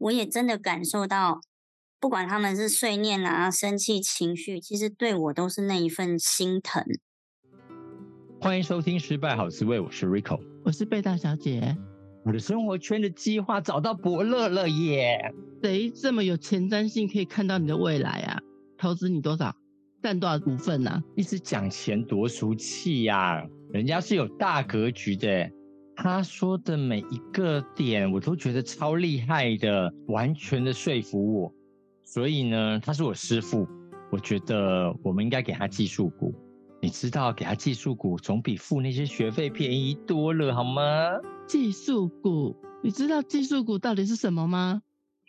我也真的感受到，不管他们是碎念啊、生气情绪，其实对我都是那一份心疼。欢迎收听《失败好滋味》，我是 Rico，我是贝大小姐。我的生活圈的计划找到伯乐了耶！谁这么有前瞻性，可以看到你的未来啊？投资你多少？占多少股份呢、啊？一直讲钱多俗气呀！人家是有大格局的。他说的每一个点，我都觉得超厉害的，完全的说服我。所以呢，他是我师傅，我觉得我们应该给他技术股。你知道，给他技术股总比付那些学费便宜多了，好吗？技术股，你知道技术股到底是什么吗？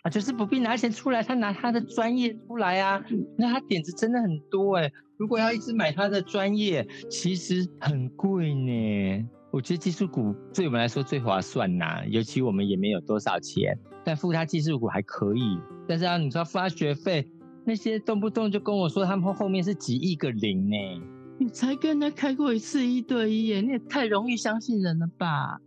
啊，就是不必拿钱出来，他拿他的专业出来啊。那他点子真的很多哎。如果要一直买他的专业，其实很贵呢。我觉得技术股对我们来说最划算呐，尤其我们也没有多少钱，但付他技术股还可以。但是啊，你说付他学费，那些动不动就跟我说他们后面是几亿个零呢？你才跟他开过一次一对一耶，你也太容易相信人了吧？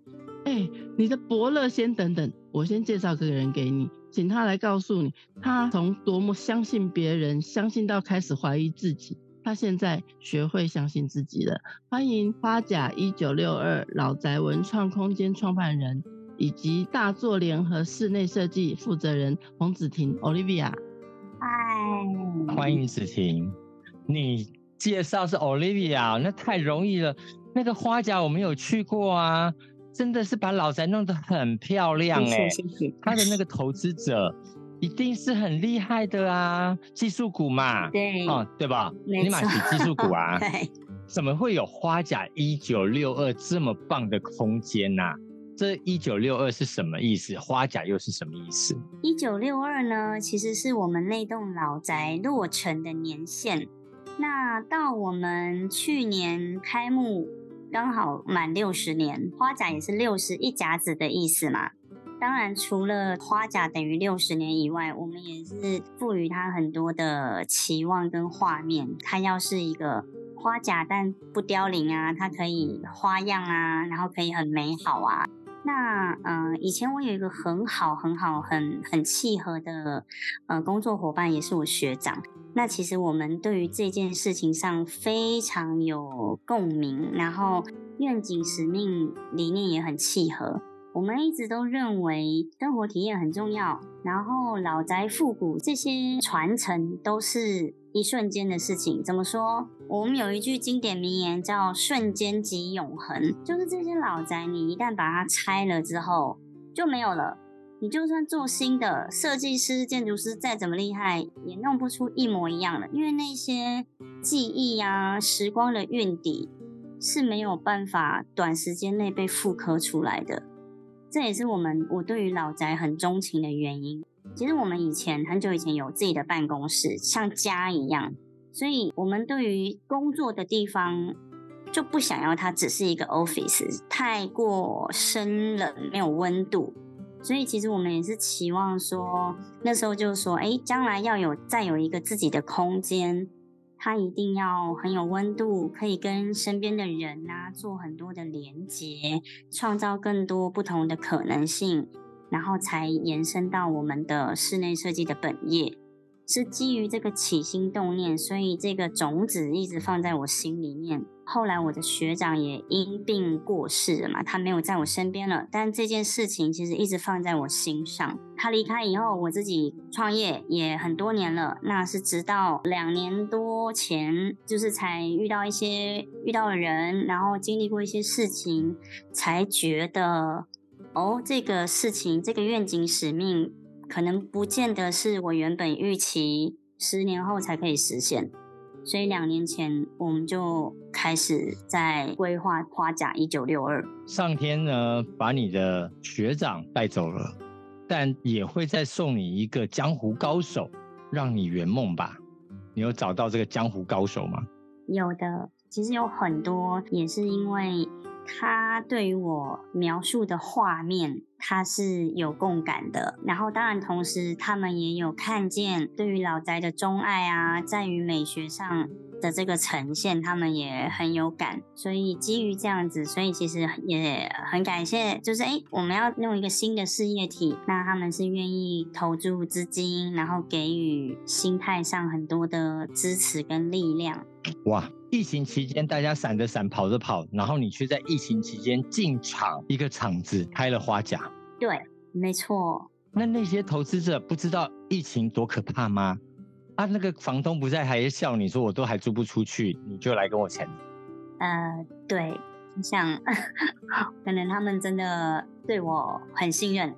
哎，你的伯乐先等等，我先介绍个人给你。请他来告诉你，他从多么相信别人，相信到开始怀疑自己。他现在学会相信自己了。欢迎花甲一九六二老宅文创空间创办人以及大作联合室内设计负责人洪子婷 Olivia。嗨，欢迎子婷。你介绍是 Olivia，那太容易了。那个花甲我们有去过啊。真的是把老宅弄得很漂亮哎、欸，他的那个投资者一定是很厉害的啊，技术股嘛，对，哦，对吧？你买是技术股啊？对，怎么会有花甲一九六二这么棒的空间呢、啊？这一九六二是什么意思？花甲又是什么意思？一九六二呢，其实是我们那栋老宅落成的年限。那到我们去年开幕。刚好满六十年，花甲也是六十一甲子的意思嘛。当然，除了花甲等于六十年以外，我们也是赋予它很多的期望跟画面。它要是一个花甲，但不凋零啊，它可以花样啊，然后可以很美好啊。那嗯、以前我有一个很好、很好、很很契合的呃工作伙伴，也是我学长。那其实我们对于这件事情上非常有共鸣，然后愿景、使命、理念也很契合。我们一直都认为生活体验很重要，然后老宅复古这些传承都是一瞬间的事情。怎么说？我们有一句经典名言叫“瞬间即永恒”，就是这些老宅，你一旦把它拆了之后就没有了。你就算做新的，设计师、建筑师再怎么厉害，也弄不出一模一样的，因为那些记忆啊、时光的韵底是没有办法短时间内被复刻出来的。这也是我们我对于老宅很钟情的原因。其实我们以前很久以前有自己的办公室，像家一样，所以我们对于工作的地方就不想要它只是一个 office，太过生冷，没有温度。所以其实我们也是期望说，那时候就说，哎，将来要有再有一个自己的空间，它一定要很有温度，可以跟身边的人呐做很多的连接，创造更多不同的可能性，然后才延伸到我们的室内设计的本业。是基于这个起心动念，所以这个种子一直放在我心里面。后来我的学长也因病过世了嘛，他没有在我身边了。但这件事情其实一直放在我心上。他离开以后，我自己创业也很多年了。那是直到两年多前，就是才遇到一些遇到人，然后经历过一些事情，才觉得哦，这个事情，这个愿景使命。可能不见得是我原本预期十年后才可以实现，所以两年前我们就开始在规划花甲一九六二。上天呢，把你的学长带走了，但也会再送你一个江湖高手，让你圆梦吧？你有找到这个江湖高手吗？有的，其实有很多，也是因为。他对于我描述的画面，他是有共感的。然后，当然，同时他们也有看见对于老宅的钟爱啊，在于美学上的这个呈现，他们也很有感。所以基于这样子，所以其实也很感谢，就是哎，我们要用一个新的事业体，那他们是愿意投注资金，然后给予心态上很多的支持跟力量。哇！疫情期间，大家闪着闪，跑着跑，然后你却在疫情期间进场一个场子开了花甲。对，没错。那那些投资者不知道疫情多可怕吗？啊，那个房东不在，还笑你说我都还租不出去，你就来跟我签。呃，对，像 可能他们真的对我很信任，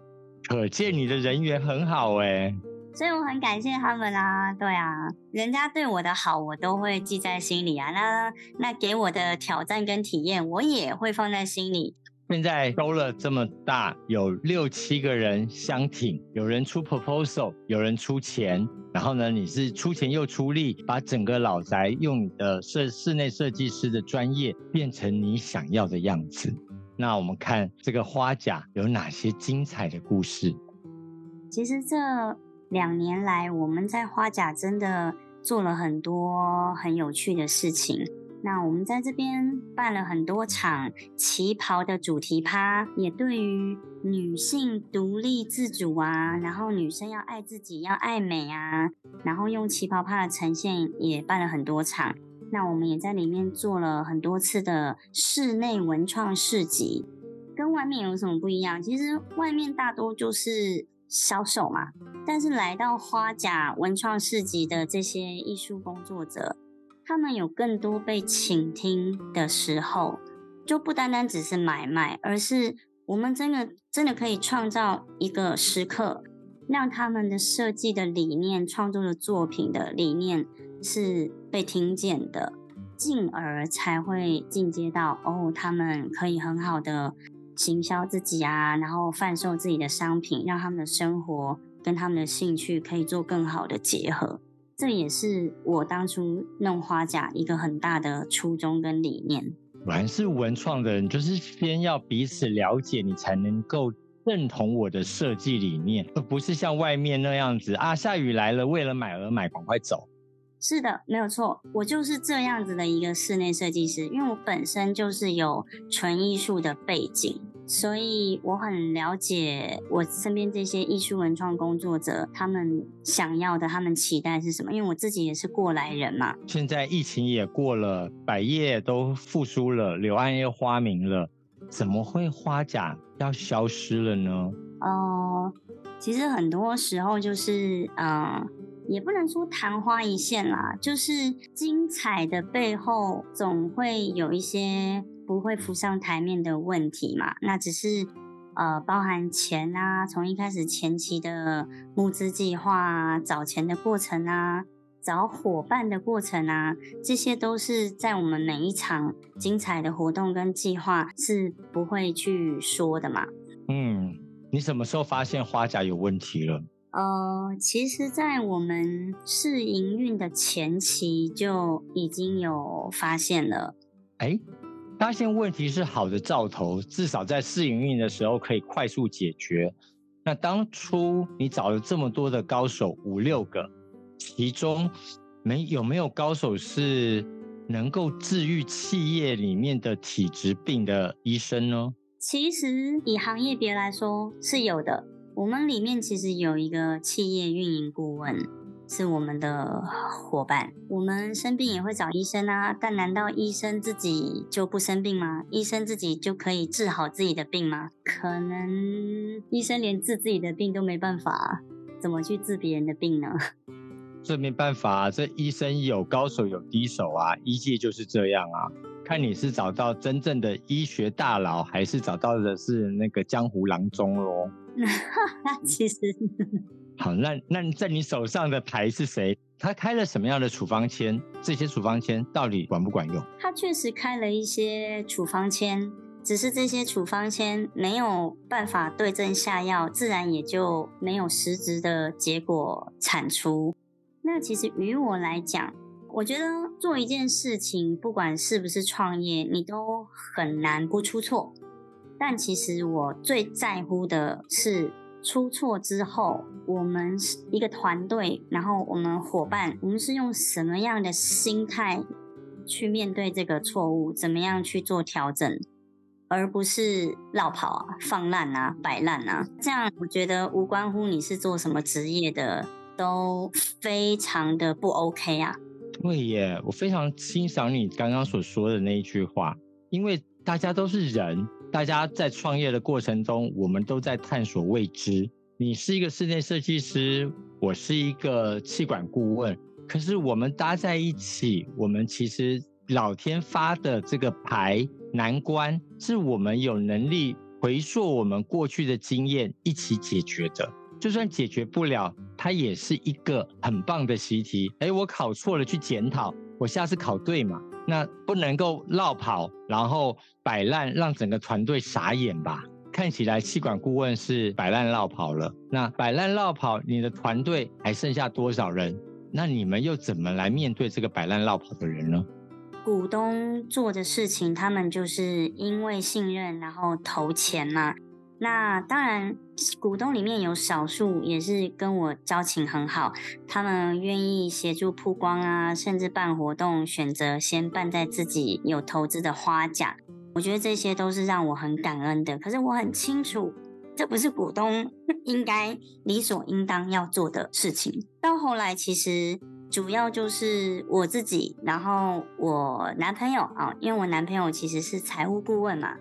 可见你的人缘很好哎。所以我很感谢他们啊，对啊，人家对我的好，我都会记在心里啊。那那给我的挑战跟体验，我也会放在心里。现在收了这么大，有六七个人相挺，有人出 proposal，有人出钱，然后呢，你是出钱又出力，把整个老宅用你的设室内设计师的专业变成你想要的样子。那我们看这个花甲有哪些精彩的故事？其实这。两年来，我们在花甲真的做了很多很有趣的事情。那我们在这边办了很多场旗袍的主题趴，也对于女性独立自主啊，然后女生要爱自己、要爱美啊，然后用旗袍趴的呈现也办了很多场。那我们也在里面做了很多次的室内文创市集，跟外面有什么不一样？其实外面大多就是。销售嘛，但是来到花甲文创市集的这些艺术工作者，他们有更多被倾听的时候，就不单单只是买卖，而是我们真的真的可以创造一个时刻，让他们的设计的理念、创作的作品的理念是被听见的，进而才会进阶到哦，他们可以很好的。行销自己啊，然后贩售自己的商品，让他们的生活跟他们的兴趣可以做更好的结合。这也是我当初弄花甲一个很大的初衷跟理念。果然是文创的人，就是先要彼此了解，你才能够认同我的设计理念，而不是像外面那样子啊，下雨来了，为了买而买，赶快走。是的，没有错，我就是这样子的一个室内设计师，因为我本身就是有纯艺术的背景，所以我很了解我身边这些艺术文创工作者他们想要的、他们期待是什么，因为我自己也是过来人嘛。现在疫情也过了，百业都复苏了，柳暗又花明了，怎么会花甲要消失了呢？哦、呃，其实很多时候就是嗯。呃也不能说昙花一现啦，就是精彩的背后总会有一些不会浮上台面的问题嘛。那只是呃，包含钱啊，从一开始前期的募资计划啊，找钱的过程啊，找伙伴的过程啊，这些都是在我们每一场精彩的活动跟计划是不会去说的嘛。嗯，你什么时候发现花甲有问题了？呃，其实，在我们试营运的前期就已经有发现了。哎，发现问题是好的兆头，至少在试营运的时候可以快速解决。那当初你找了这么多的高手，五六个，其中没有没有高手是能够治愈企业里面的体质病的医生呢？其实以行业别来说是有的。我们里面其实有一个企业运营顾问，是我们的伙伴。我们生病也会找医生啊，但难道医生自己就不生病吗？医生自己就可以治好自己的病吗？可能医生连治自己的病都没办法，怎么去治别人的病呢？这没办法啊，这医生有高手有低手啊，医界就是这样啊。看你是找到真正的医学大佬，还是找到的是那个江湖郎中喽？其实好，那那在你手上的牌是谁？他开了什么样的处方签？这些处方签到底管不管用？他确实开了一些处方签，只是这些处方签没有办法对症下药，自然也就没有实质的结果产出。那其实于我来讲，我觉得做一件事情，不管是不是创业，你都很难不出错。但其实我最在乎的是出错之后，我们一个团队，然后我们伙伴，我们是用什么样的心态去面对这个错误，怎么样去做调整，而不是落跑啊、放烂啊、摆烂啊。这样我觉得无关乎你是做什么职业的，都非常的不 OK 啊。对耶，我非常欣赏你刚刚所说的那一句话，因为大家都是人，大家在创业的过程中，我们都在探索未知。你是一个室内设计师，我是一个气管顾问。可是我们搭在一起，我们其实老天发的这个牌难关，是我们有能力回溯我们过去的经验一起解决的。就算解决不了，它也是一个很棒的习题。诶，我考错了去检讨，我下次考对嘛？那不能够落跑，然后摆烂，让整个团队傻眼吧？看起来气管顾问是摆烂落跑了，那摆烂落跑，你的团队还剩下多少人？那你们又怎么来面对这个摆烂落跑的人呢？股东做的事情，他们就是因为信任，然后投钱嘛。那当然，股东里面有少数也是跟我交情很好，他们愿意协助曝光啊，甚至办活动，选择先办在自己有投资的花甲。我觉得这些都是让我很感恩的，可是我很清楚，这不是股东 应该理所应当要做的事情。到后来，其实主要就是我自己，然后我男朋友啊，因为我男朋友其实是财务顾问嘛，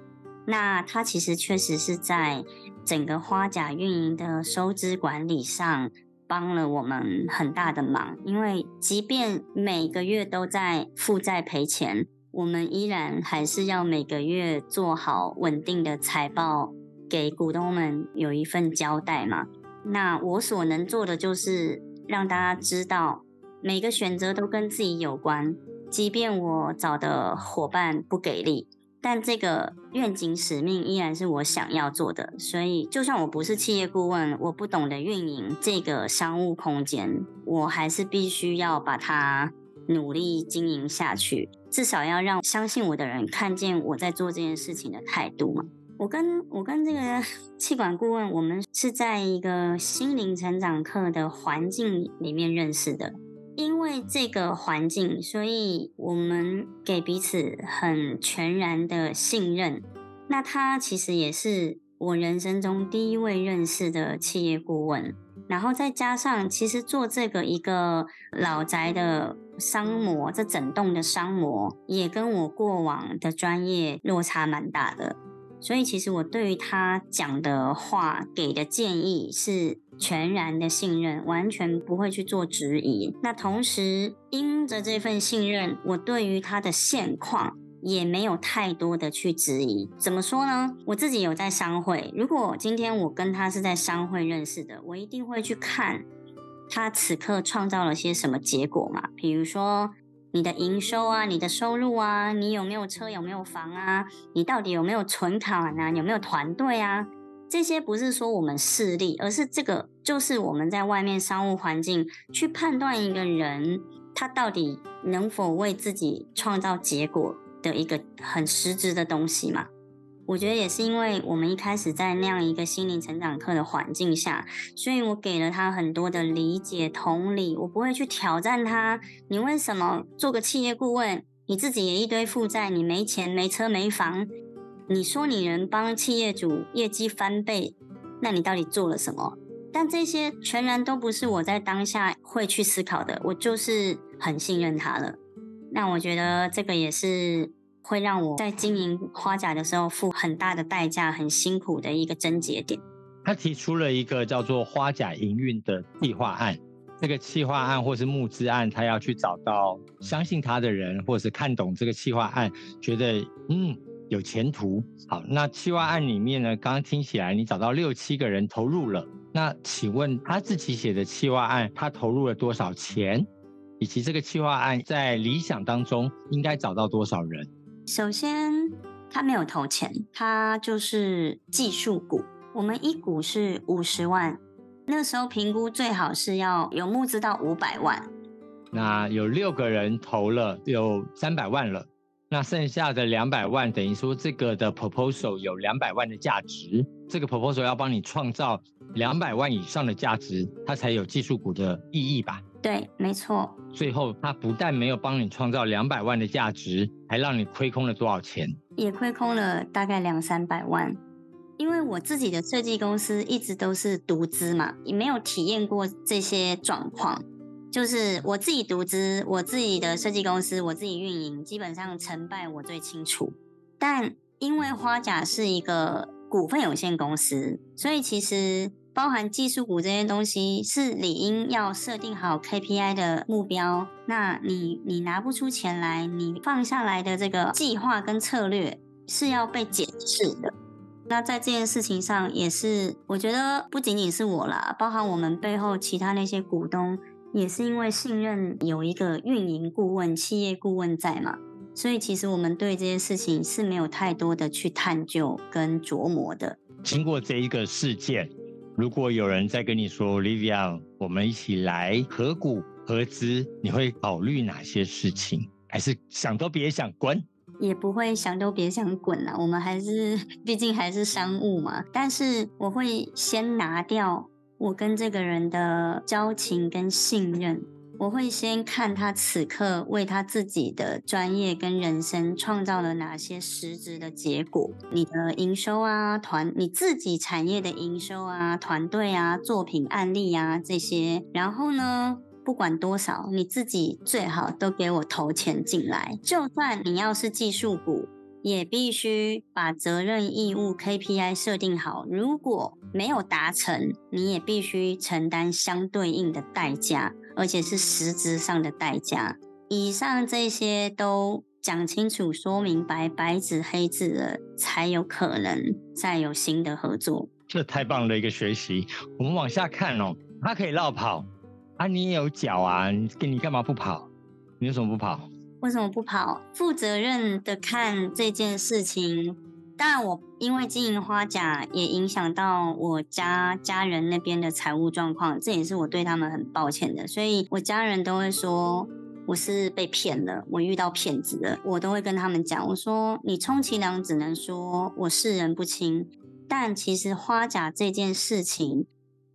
那它其实确实是在整个花甲运营的收支管理上帮了我们很大的忙，因为即便每个月都在负债赔钱。我们依然还是要每个月做好稳定的财报，给股东们有一份交代嘛。那我所能做的就是让大家知道，每个选择都跟自己有关。即便我找的伙伴不给力，但这个愿景使命依然是我想要做的。所以，就算我不是企业顾问，我不懂得运营这个商务空间，我还是必须要把它努力经营下去。至少要让相信我的人看见我在做这件事情的态度嘛。我跟我跟这个 气管顾问，我们是在一个心灵成长课的环境里面认识的。因为这个环境，所以我们给彼此很全然的信任。那他其实也是我人生中第一位认识的企业顾问。然后再加上，其实做这个一个老宅的商模，这整栋的商模也跟我过往的专业落差蛮大的，所以其实我对于他讲的话、给的建议是全然的信任，完全不会去做质疑。那同时，因着这份信任，我对于他的现况。也没有太多的去质疑，怎么说呢？我自己有在商会，如果今天我跟他是在商会认识的，我一定会去看他此刻创造了些什么结果嘛。比如说你的营收啊，你的收入啊，你有没有车，有没有房啊？你到底有没有存款啊？有没有团队啊？这些不是说我们势利，而是这个就是我们在外面商务环境去判断一个人，他到底能否为自己创造结果。的一个很实质的东西嘛，我觉得也是因为我们一开始在那样一个心灵成长课的环境下，所以我给了他很多的理解、同理，我不会去挑战他。你为什么做个企业顾问，你自己也一堆负债，你没钱、没车、没房，你说你能帮企业主业绩翻倍，那你到底做了什么？但这些全然都不是我在当下会去思考的，我就是很信任他了。那我觉得这个也是会让我在经营花甲的时候付很大的代价、很辛苦的一个症结点。他提出了一个叫做花甲营运的计划案，这个计划案或是募资案，他要去找到相信他的人，或者是看懂这个计划案，觉得嗯有前途。好，那计划案里面呢，刚刚听起来你找到六七个人投入了，那请问他自己写的计划案，他投入了多少钱？以及这个企划案在理想当中应该找到多少人？首先，他没有投钱，他就是技术股。我们一股是五十万，那时候评估最好是要有募资到五百万。那有六个人投了，有三百万了。那剩下的两百万，等于说这个的 proposal 有两百万的价值。这个 proposal 要帮你创造两百万以上的价值，它才有技术股的意义吧？对，没错。最后，它不但没有帮你创造两百万的价值，还让你亏空了多少钱？也亏空了大概两三百万。因为我自己的设计公司一直都是独资嘛，也没有体验过这些状况。就是我自己独资，我自己的设计公司，我自己运营，基本上成败我最清楚。但因为花甲是一个股份有限公司，所以其实。包含技术股这些东西是理应要设定好 KPI 的目标，那你你拿不出钱来，你放下来的这个计划跟策略是要被检视的。那在这件事情上也是，我觉得不仅仅是我啦，包含我们背后其他那些股东，也是因为信任有一个运营顾问、企业顾问在嘛，所以其实我们对这些事情是没有太多的去探究跟琢磨的。经过这一个事件。如果有人在跟你说，Livia，我们一起来合股合资，你会考虑哪些事情？还是想都别想滚？也不会想都别想滚了。我们还是，毕竟还是商务嘛。但是我会先拿掉我跟这个人的交情跟信任。我会先看他此刻为他自己的专业跟人生创造了哪些实质的结果。你的营收啊，团你自己产业的营收啊，团队啊，作品案例啊这些。然后呢，不管多少，你自己最好都给我投钱进来。就算你要是技术股，也必须把责任义务 KPI 设定好。如果没有达成，你也必须承担相对应的代价。而且是实质上的代价。以上这些都讲清楚、说明白、白纸黑字了，才有可能再有新的合作。这太棒的一个学习。我们往下看哦，他可以绕跑啊，你也有脚啊，你你干嘛不跑？你为什么不跑？为什么不跑？负责任的看这件事情。当然，我因为经营花甲，也影响到我家家人那边的财务状况，这也是我对他们很抱歉的。所以我家人都会说我是被骗了，我遇到骗子了。我都会跟他们讲，我说你充其量只能说我识人不清，但其实花甲这件事情，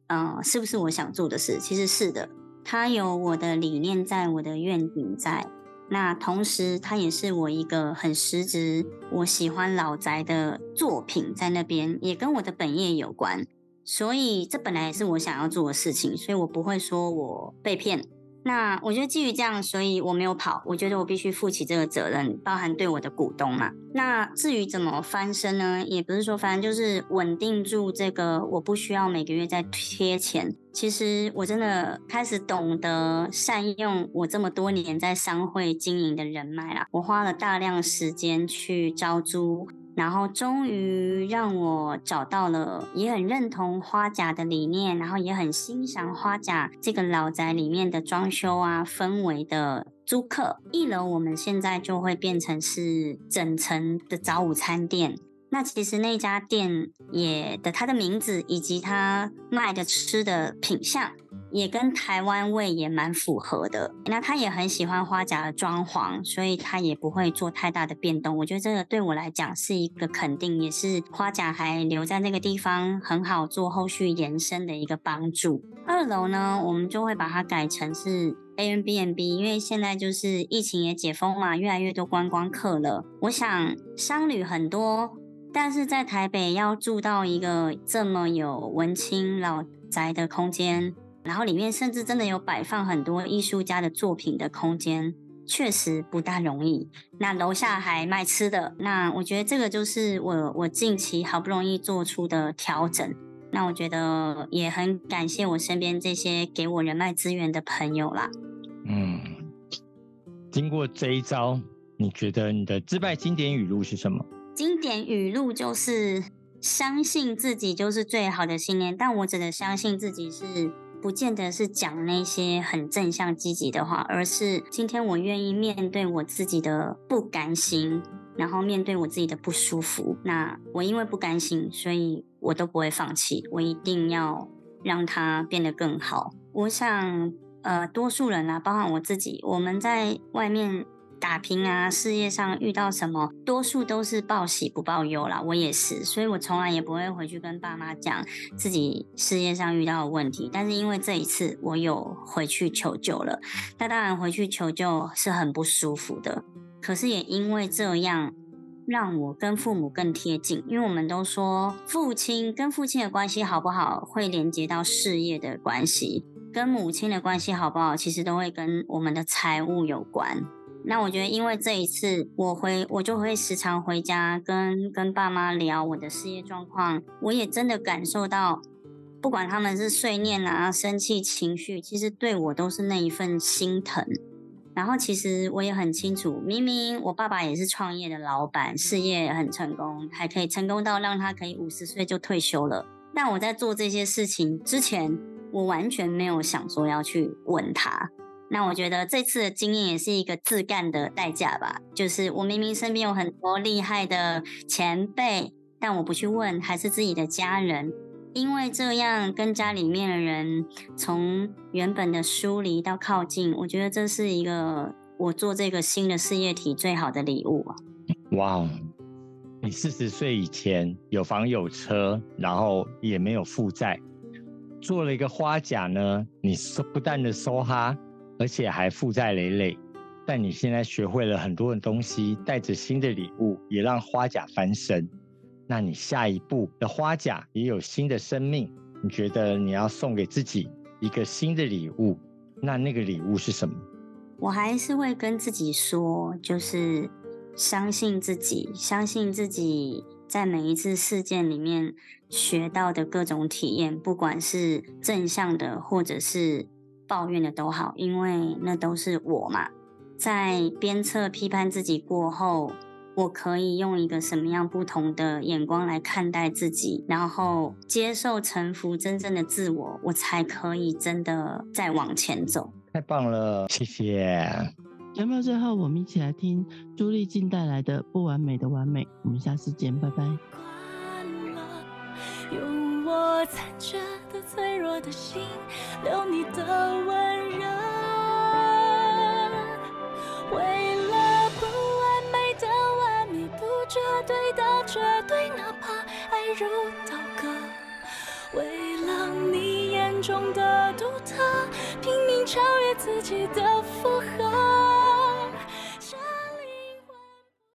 呃，是不是我想做的事？其实是的，它有我的理念在，我的愿景在。那同时，它也是我一个很实质，我喜欢老宅的作品在那边，也跟我的本业有关，所以这本来也是我想要做的事情，所以我不会说我被骗。那我觉得基于这样，所以我没有跑。我觉得我必须负起这个责任，包含对我的股东嘛。那至于怎么翻身呢？也不是说翻，就是稳定住这个，我不需要每个月再贴钱。其实我真的开始懂得善用我这么多年在商会经营的人脉啦。我花了大量时间去招租。然后终于让我找到了，也很认同花甲的理念，然后也很欣赏花甲这个老宅里面的装修啊、氛围的租客。一楼我们现在就会变成是整层的早午餐店。那其实那家店也的它的名字以及它卖的吃的品相。也跟台湾味也蛮符合的。那他也很喜欢花甲的装潢，所以他也不会做太大的变动。我觉得这个对我来讲是一个肯定，也是花甲还留在那个地方很好做后续延伸的一个帮助。二楼呢，我们就会把它改成是 A M B N B，因为现在就是疫情也解封嘛，越来越多观光客了。我想商旅很多，但是在台北要住到一个这么有文青老宅的空间。然后里面甚至真的有摆放很多艺术家的作品的空间，确实不大容易。那楼下还卖吃的，那我觉得这个就是我我近期好不容易做出的调整。那我觉得也很感谢我身边这些给我人脉资源的朋友啦。嗯，经过这一招，你觉得你的自败经典语录是什么？经典语录就是相信自己就是最好的信念，但我只能相信自己是。不见得是讲那些很正向积极的话，而是今天我愿意面对我自己的不甘心，然后面对我自己的不舒服。那我因为不甘心，所以我都不会放弃，我一定要让它变得更好。我想，呃，多数人啊，包含我自己，我们在外面打拼啊，事业上遇到什么，多数都是报喜不报忧啦。我也是，所以我从来也不会回去跟爸妈讲自己事业上遇到的问题。但是因为这一次我有回去求救了，那当然回去求救是很不舒服的。可是也因为这样，让我跟父母更贴近。因为我们都说，父亲跟父亲的关系好不好，会连接到事业的关系；跟母亲的关系好不好，其实都会跟我们的财务有关。那我觉得，因为这一次我回，我就会时常回家跟跟爸妈聊我的事业状况。我也真的感受到，不管他们是碎念啊、生气情绪，其实对我都是那一份心疼。然后其实我也很清楚，明明我爸爸也是创业的老板，事业很成功，还可以成功到让他可以五十岁就退休了。但我在做这些事情之前，我完全没有想说要去问他。那我觉得这次的经验也是一个自干的代价吧，就是我明明身边有很多厉害的前辈，但我不去问，还是自己的家人，因为这样跟家里面的人从原本的疏离到靠近，我觉得这是一个我做这个新的事业体最好的礼物啊！哇，你四十岁以前有房有车，然后也没有负债，做了一个花甲呢，你收不但的收哈。而且还负债累累，但你现在学会了很多的东西，带着新的礼物，也让花甲翻身。那你下一步的花甲也有新的生命，你觉得你要送给自己一个新的礼物，那那个礼物是什么？我还是会跟自己说，就是相信自己，相信自己在每一次事件里面学到的各种体验，不管是正向的，或者是。抱怨的都好，因为那都是我嘛。在鞭策批判自己过后，我可以用一个什么样不同的眼光来看待自己，然后接受、臣服真正的自我，我才可以真的再往前走。太棒了，谢谢。节目最后我们一起来听朱丽静带来的《不完美的完美》？我们下次见，拜拜。我残缺的脆弱的心，留你的温热。为了不完美的完美，不绝对的绝对，哪怕爱如刀割。为了你眼中的独特，拼命超越自己的负荷。